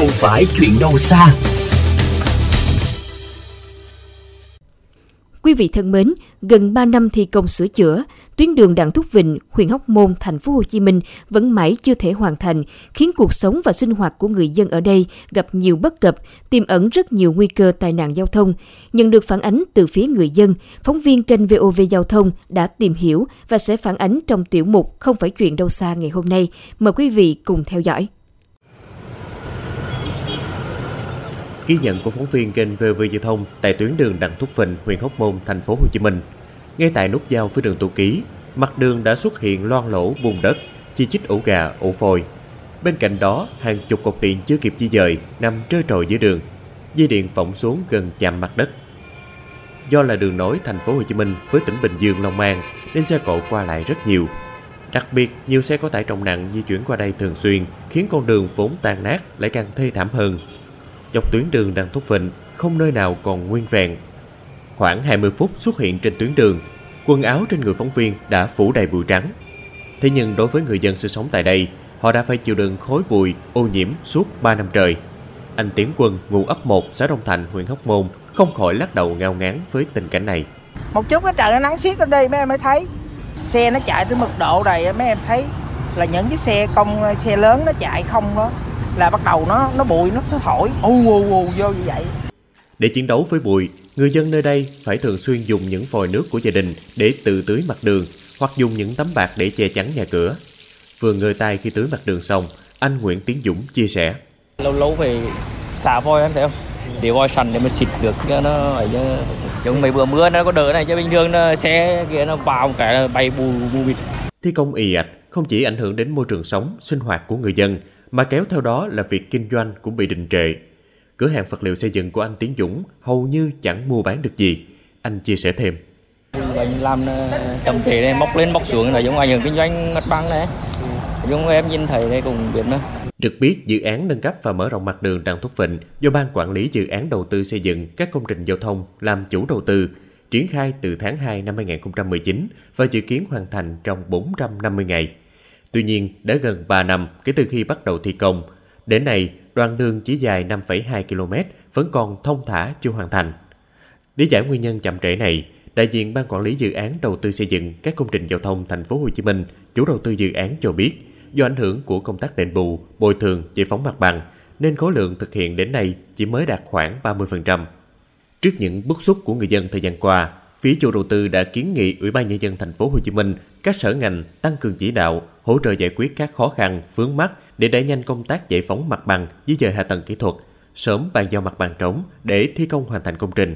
không phải chuyện đâu xa. Quý vị thân mến, gần 3 năm thi công sửa chữa, tuyến đường Đặng Thúc Vịnh, huyện Hóc Môn, thành phố Hồ Chí Minh vẫn mãi chưa thể hoàn thành, khiến cuộc sống và sinh hoạt của người dân ở đây gặp nhiều bất cập, tiềm ẩn rất nhiều nguy cơ tai nạn giao thông. Nhận được phản ánh từ phía người dân, phóng viên kênh VOV Giao thông đã tìm hiểu và sẽ phản ánh trong tiểu mục Không phải chuyện đâu xa ngày hôm nay. Mời quý vị cùng theo dõi. Ghi nhận của phóng viên kênh VV Giao thông tại tuyến đường Đặng Thúc Phịnh, huyện Hóc Môn, thành phố Hồ Chí Minh. Ngay tại nút giao với đường Tô Ký, mặt đường đã xuất hiện loang lỗ bùn đất, chi chít ổ gà, ổ phôi. Bên cạnh đó, hàng chục cột điện chưa kịp di dời nằm trơ trọi giữa đường. Dây điện phỏng xuống gần chạm mặt đất. Do là đường nối thành phố Hồ Chí Minh với tỉnh Bình Dương Long An nên xe cộ qua lại rất nhiều. Đặc biệt, nhiều xe có tải trọng nặng di chuyển qua đây thường xuyên khiến con đường vốn tan nát lại càng thê thảm hơn dọc tuyến đường Đặng Thúc Vịnh không nơi nào còn nguyên vẹn. Khoảng 20 phút xuất hiện trên tuyến đường, quần áo trên người phóng viên đã phủ đầy bụi trắng. Thế nhưng đối với người dân sinh sống tại đây, họ đã phải chịu đựng khối bụi, ô nhiễm suốt 3 năm trời. Anh Tiến Quân, ngụ ấp 1, xã Đông Thành, huyện Hóc Môn, không khỏi lắc đầu ngao ngán với tình cảnh này. Một chút cái trời nó nắng xiết ở đây mấy em mới thấy. Xe nó chạy tới mực độ này mấy em thấy là những cái xe công xe lớn nó chạy không đó là bắt đầu nó nó bụi nó, nó thổi. U u u vô như vậy. Để chiến đấu với bụi người dân nơi đây phải thường xuyên dùng những vòi nước của gia đình để tự tưới mặt đường hoặc dùng những tấm bạc để che chắn nhà cửa. Vừa ngơi tay khi tưới mặt đường xong anh Nguyễn Tiến Dũng chia sẻ. Lâu lâu phải xả vòi anh thấy không? Để vòi sẵn để mà xịt được cho nó ở giống mấy bữa mưa nó có đỡ này cho bình thường nó xe kia nó vào một cái là bay bù bù bịt. Thi công ì ạch không chỉ ảnh hưởng đến môi trường sống sinh hoạt của người dân mà kéo theo đó là việc kinh doanh cũng bị đình trệ. Cửa hàng vật liệu xây dựng của anh Tiến Dũng hầu như chẳng mua bán được gì. Anh chia sẻ thêm. Bệnh làm ờ, trễ này móc lên móc xuống là giống ảnh hưởng kinh doanh mặt bằng này. Giống em nhìn thấy đây cũng biết nữa. Được biết, dự án nâng cấp và mở rộng mặt đường Đặng Thúc Vịnh do Ban Quản lý Dự án Đầu tư xây dựng các công trình giao thông làm chủ đầu tư, triển khai từ tháng 2 năm 2019 và dự kiến hoàn thành trong 450 ngày. Tuy nhiên, đã gần 3 năm kể từ khi bắt đầu thi công, đến nay đoạn đường chỉ dài 5,2 km vẫn còn thông thả chưa hoàn thành. Để giải nguyên nhân chậm trễ này, đại diện ban quản lý dự án đầu tư xây dựng các công trình giao thông thành phố Hồ Chí Minh, chủ đầu tư dự án cho biết, do ảnh hưởng của công tác đền bù, bồi thường, giải phóng mặt bằng nên khối lượng thực hiện đến nay chỉ mới đạt khoảng 30%. Trước những bức xúc của người dân thời gian qua, phía chủ đầu tư đã kiến nghị Ủy ban nhân dân thành phố Hồ Chí Minh, các sở ngành tăng cường chỉ đạo, hỗ trợ giải quyết các khó khăn, vướng mắt để đẩy nhanh công tác giải phóng mặt bằng, di dời hạ tầng kỹ thuật, sớm bàn giao mặt bằng trống để thi công hoàn thành công trình.